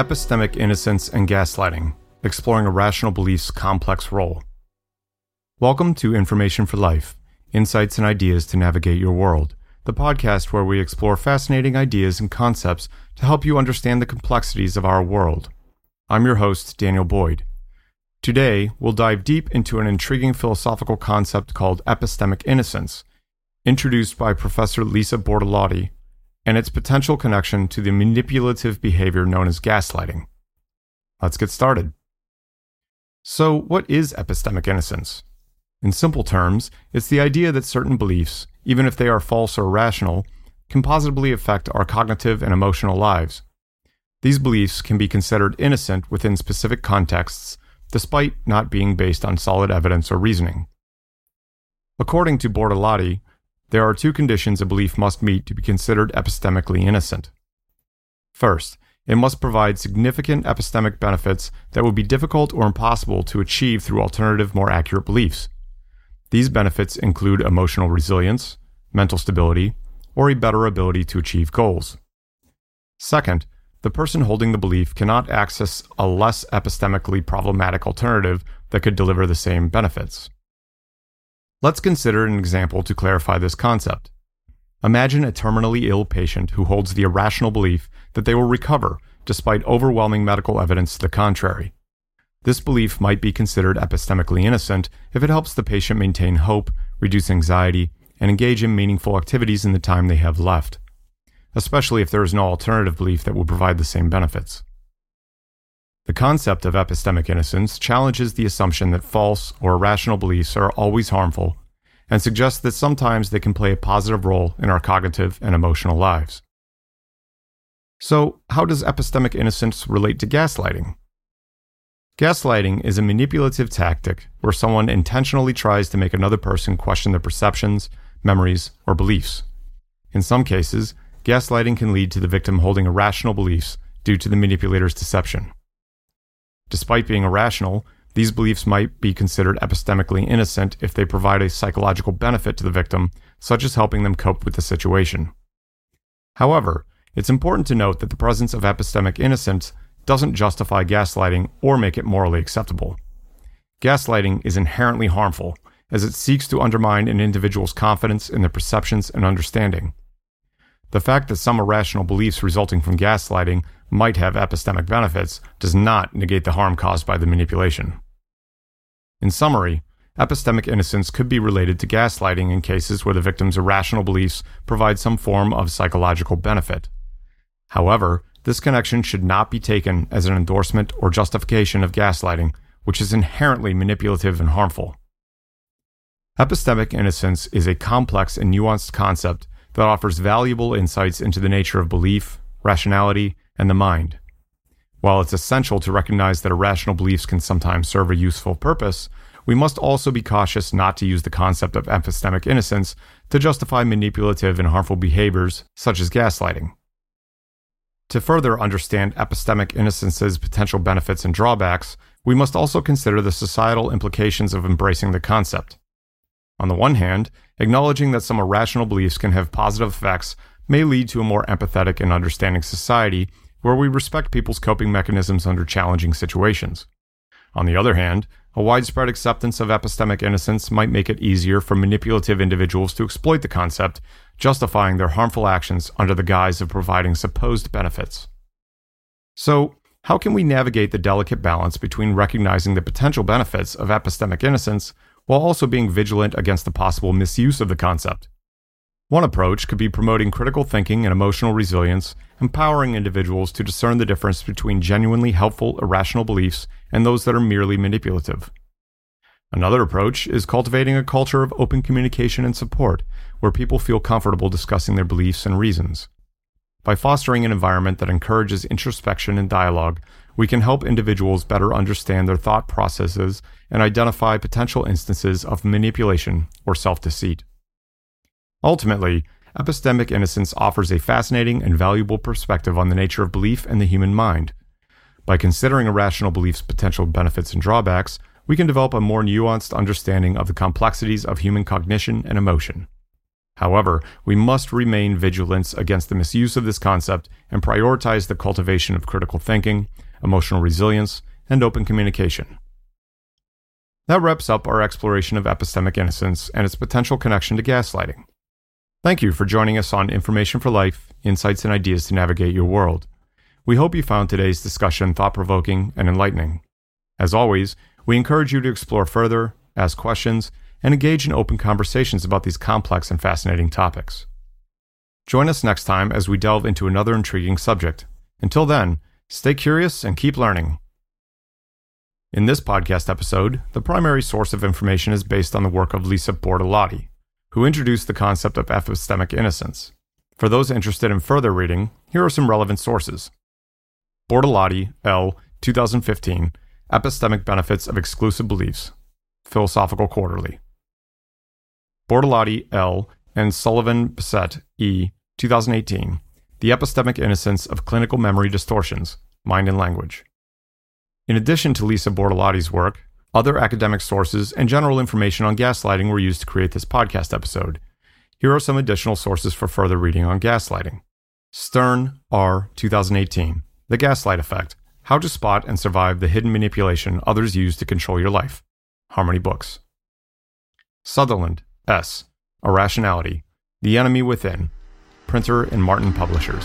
Epistemic Innocence and Gaslighting Exploring Irrational Beliefs' Complex Role. Welcome to Information for Life Insights and Ideas to Navigate Your World, the podcast where we explore fascinating ideas and concepts to help you understand the complexities of our world. I'm your host, Daniel Boyd. Today, we'll dive deep into an intriguing philosophical concept called epistemic innocence, introduced by Professor Lisa Bortolotti and its potential connection to the manipulative behavior known as gaslighting. Let's get started. So, what is epistemic innocence? In simple terms, it's the idea that certain beliefs, even if they are false or irrational, can positively affect our cognitive and emotional lives. These beliefs can be considered innocent within specific contexts, despite not being based on solid evidence or reasoning. According to Bortolotti, there are two conditions a belief must meet to be considered epistemically innocent. First, it must provide significant epistemic benefits that would be difficult or impossible to achieve through alternative, more accurate beliefs. These benefits include emotional resilience, mental stability, or a better ability to achieve goals. Second, the person holding the belief cannot access a less epistemically problematic alternative that could deliver the same benefits. Let's consider an example to clarify this concept. Imagine a terminally ill patient who holds the irrational belief that they will recover despite overwhelming medical evidence to the contrary. This belief might be considered epistemically innocent if it helps the patient maintain hope, reduce anxiety, and engage in meaningful activities in the time they have left, especially if there is no alternative belief that will provide the same benefits. The concept of epistemic innocence challenges the assumption that false or irrational beliefs are always harmful and suggests that sometimes they can play a positive role in our cognitive and emotional lives. So, how does epistemic innocence relate to gaslighting? Gaslighting is a manipulative tactic where someone intentionally tries to make another person question their perceptions, memories, or beliefs. In some cases, gaslighting can lead to the victim holding irrational beliefs due to the manipulator's deception. Despite being irrational, these beliefs might be considered epistemically innocent if they provide a psychological benefit to the victim, such as helping them cope with the situation. However, it's important to note that the presence of epistemic innocence doesn't justify gaslighting or make it morally acceptable. Gaslighting is inherently harmful, as it seeks to undermine an individual's confidence in their perceptions and understanding. The fact that some irrational beliefs resulting from gaslighting might have epistemic benefits does not negate the harm caused by the manipulation. In summary, epistemic innocence could be related to gaslighting in cases where the victim's irrational beliefs provide some form of psychological benefit. However, this connection should not be taken as an endorsement or justification of gaslighting, which is inherently manipulative and harmful. Epistemic innocence is a complex and nuanced concept that offers valuable insights into the nature of belief, rationality, and the mind. While it's essential to recognize that irrational beliefs can sometimes serve a useful purpose, we must also be cautious not to use the concept of epistemic innocence to justify manipulative and harmful behaviors such as gaslighting. To further understand epistemic innocence's potential benefits and drawbacks, we must also consider the societal implications of embracing the concept. On the one hand, acknowledging that some irrational beliefs can have positive effects may lead to a more empathetic and understanding society where we respect people's coping mechanisms under challenging situations. On the other hand, a widespread acceptance of epistemic innocence might make it easier for manipulative individuals to exploit the concept, justifying their harmful actions under the guise of providing supposed benefits. So, how can we navigate the delicate balance between recognizing the potential benefits of epistemic innocence while also being vigilant against the possible misuse of the concept. One approach could be promoting critical thinking and emotional resilience, empowering individuals to discern the difference between genuinely helpful irrational beliefs and those that are merely manipulative. Another approach is cultivating a culture of open communication and support, where people feel comfortable discussing their beliefs and reasons. By fostering an environment that encourages introspection and dialogue, we can help individuals better understand their thought processes and identify potential instances of manipulation or self deceit. Ultimately, epistemic innocence offers a fascinating and valuable perspective on the nature of belief and the human mind. By considering a rational belief's potential benefits and drawbacks, we can develop a more nuanced understanding of the complexities of human cognition and emotion. However, we must remain vigilant against the misuse of this concept and prioritize the cultivation of critical thinking, emotional resilience, and open communication. That wraps up our exploration of epistemic innocence and its potential connection to gaslighting. Thank you for joining us on Information for Life Insights and Ideas to Navigate Your World. We hope you found today's discussion thought provoking and enlightening. As always, we encourage you to explore further, ask questions, and engage in open conversations about these complex and fascinating topics. Join us next time as we delve into another intriguing subject. Until then, stay curious and keep learning. In this podcast episode, the primary source of information is based on the work of Lisa Bortolotti, who introduced the concept of epistemic innocence. For those interested in further reading, here are some relevant sources. Bortolotti, L., 2015, Epistemic Benefits of Exclusive Beliefs, Philosophical Quarterly. Bortolotti L. and Sullivan Bissett E. 2018. The Epistemic Innocence of Clinical Memory Distortions, Mind and Language. In addition to Lisa Bortolotti's work, other academic sources and general information on gaslighting were used to create this podcast episode. Here are some additional sources for further reading on gaslighting. Stern, R. 2018. The Gaslight Effect How to Spot and Survive the Hidden Manipulation Others Use to Control Your Life. Harmony Books. Sutherland, S. Irrationality The Enemy Within. Pinter and Martin Publishers.